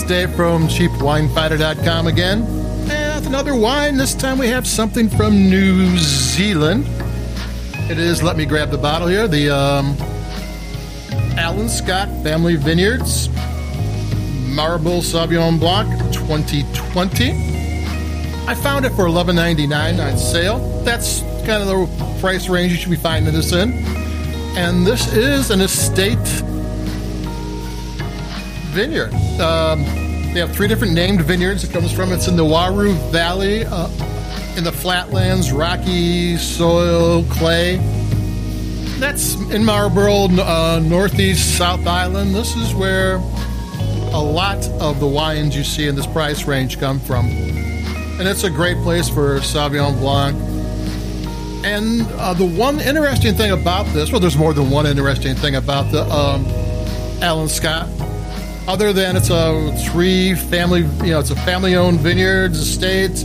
It's Dave from CheapWineFinder.com again. And another wine. This time we have something from New Zealand. It is, let me grab the bottle here, the um, Allan Scott Family Vineyards Marlborough Sauvignon Blanc 2020. I found it for $11.99 on sale. That's kind of the price range you should be finding this in. And this is an estate vineyard. Um, they have three different named vineyards it comes from. It's in the Wairau Valley, uh, in the flatlands, rocky soil, clay. That's in Marlborough, uh, northeast South Island. This is where a lot of the wines you see in this price range come from. And it's a great place for Sauvignon Blanc. And uh, the one interesting thing about this, well, there's more than one interesting thing about the um, Allan Scott other than it's a three family, you know, it's a family-owned vineyards estate,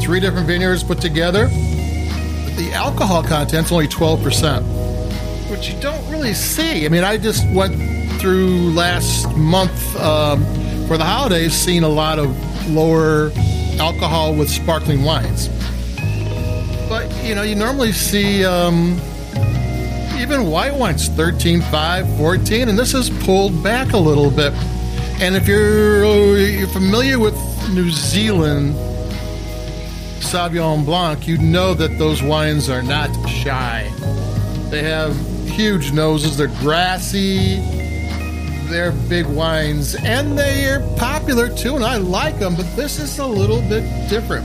three different vineyards put together. The alcohol content's only 12%, which you don't really see. I mean, I just went through last month um, for the holidays, seeing a lot of lower alcohol with sparkling wines. But you know, you normally see um, even white wines 13, 5, 14, and this has pulled back a little bit. And if you're, oh, you're familiar with New Zealand Sauvignon Blanc, you know that those wines are not shy. They have huge noses, they're grassy, they're big wines, and they are popular too, and I like them, but this is a little bit different.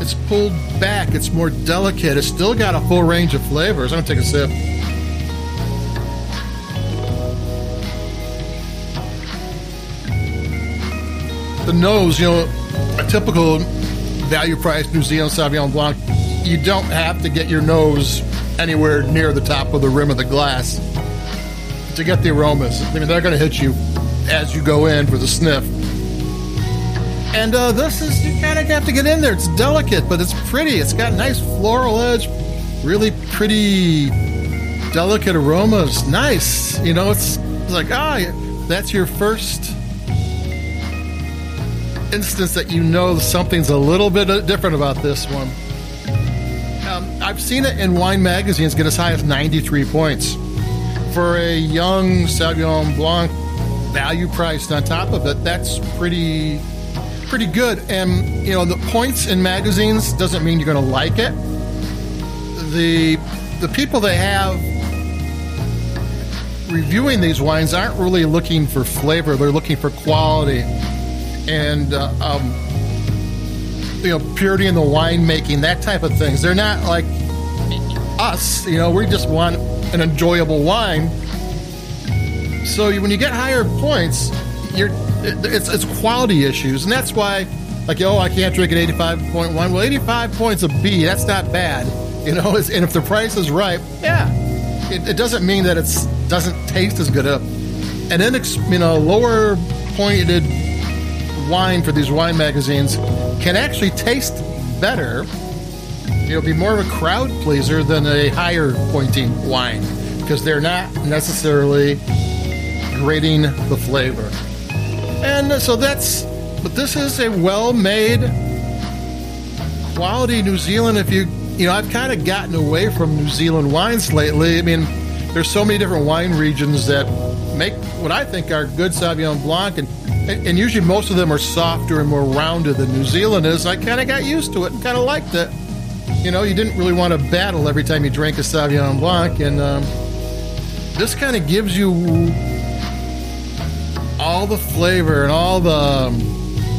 It's pulled back, it's more delicate, it's still got a full range of flavors. I'm gonna take a sip. Nose, you know, a typical value price New Zealand Sauvignon Blanc, you don't have to get your nose anywhere near the top of the rim of the glass to get the aromas. I mean, they're going to hit you as you go in for the sniff. And uh, this is, you kind of have to get in there. It's delicate, but it's pretty. It's got nice floral edge, really pretty, delicate aromas. Nice. You know, it's, it's like, ah, that's your first instance that you know something's a little bit different about this one. Um, I've seen it in wine magazines get as high as 93 points. For a young Sauvignon Blanc, value priced on top of it, that's pretty pretty good. And you know, the points in magazines doesn't mean you're going to like it. The the people they have reviewing these wines aren't really looking for flavor; they're looking for quality and uh, um, you know purity in the winemaking, that type of things. They're not like us. You know, we just want an enjoyable wine. So when you get higher points, you're it's it's quality issues, and that's why like oh I can't drink an eighty five point one. Well, eighty five points a B, that's not bad. You know, and if the price is right, yeah, it, it doesn't mean that it doesn't taste as good. Up and then you know lower pointed wine for these wine magazines can actually taste better. It'll be more of a crowd pleaser than a higher pointing wine because they're not necessarily grading the flavor. And so that's, but this is a well made quality New Zealand. If you, you know, I've kind of gotten away from New Zealand wines lately. I mean, there's so many different wine regions that make what I think are good Sauvignon Blanc and and usually most of them are softer and more rounded than New Zealand is. I kind of got used to it and kind of liked it. You know, you didn't really want to battle every time you drank a Sauvignon Blanc, and um, this kind of gives you all the flavor and all the. Um,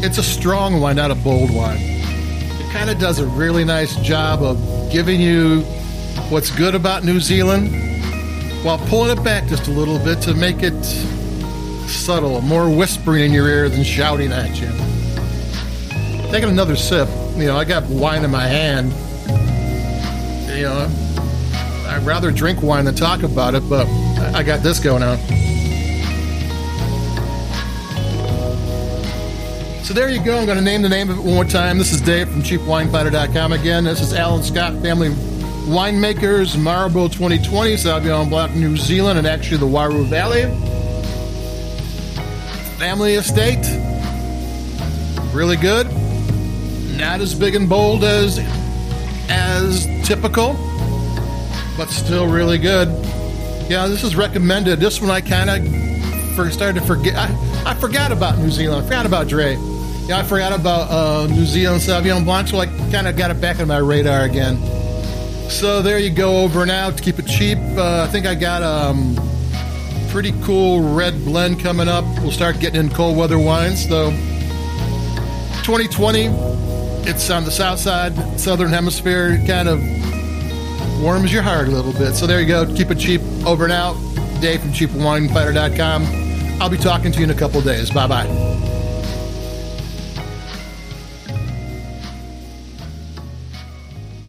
it's a strong wine, not a bold wine. It kind of does a really nice job of giving you what's good about New Zealand while pulling it back just a little bit to make it subtle, more whispering in your ear than shouting at you. Taking another sip, you know, I got wine in my hand. You know, I'd rather drink wine than talk about it, but I got this going on. So there you go. I'm going to name the name of it one more time. This is Dave from CheapWineFinder.com again. This is Allan Scott Family Winemakers, Marlborough 2020, Sauvignon Blanc, New Zealand, and actually the Wairau Valley family estate. really good. Not as big and bold as as typical, but still really good. Yeah, this is recommended. This one I kind of first started to forget. I, I forgot about New Zealand. I forgot about Dre. Yeah, I forgot about uh, New Zealand Sauvignon Blanc, so I kind of got it back on my radar again. So there you go, over and out to keep it cheap. Uh, I think I got um, pretty cool red blend coming up. We'll start getting in cold weather wines, though. 2020, it's on the south side, southern hemisphere, kind of warms your heart a little bit. So there you go, keep it cheap, over and out. Dave from cheapwinefinder.com. I'll be talking to you in a couple days. Bye bye.